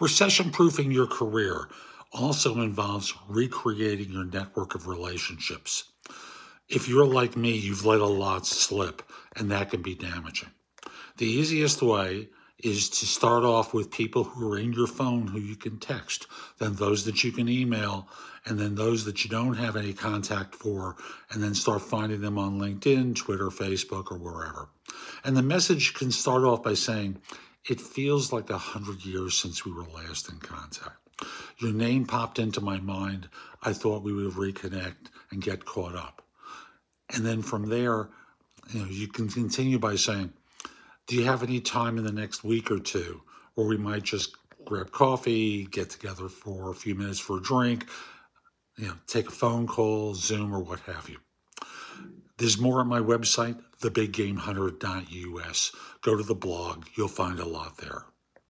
Recession proofing your career also involves recreating your network of relationships. If you're like me, you've let a lot slip, and that can be damaging. The easiest way is to start off with people who are in your phone who you can text, then those that you can email, and then those that you don't have any contact for, and then start finding them on LinkedIn, Twitter, Facebook, or wherever. And the message can start off by saying, It feels like a hundred years since we were last in contact. Your name popped into my mind. I thought we would reconnect and get caught up. And then from there, you know, you can continue by saying, do you have any time in the next week or two Or we might just grab coffee, get together for a few minutes for a drink, you know, take a phone call, Zoom, or what have you? There's more at my website, thebiggamehunter.us. Go to the blog, you'll find a lot there.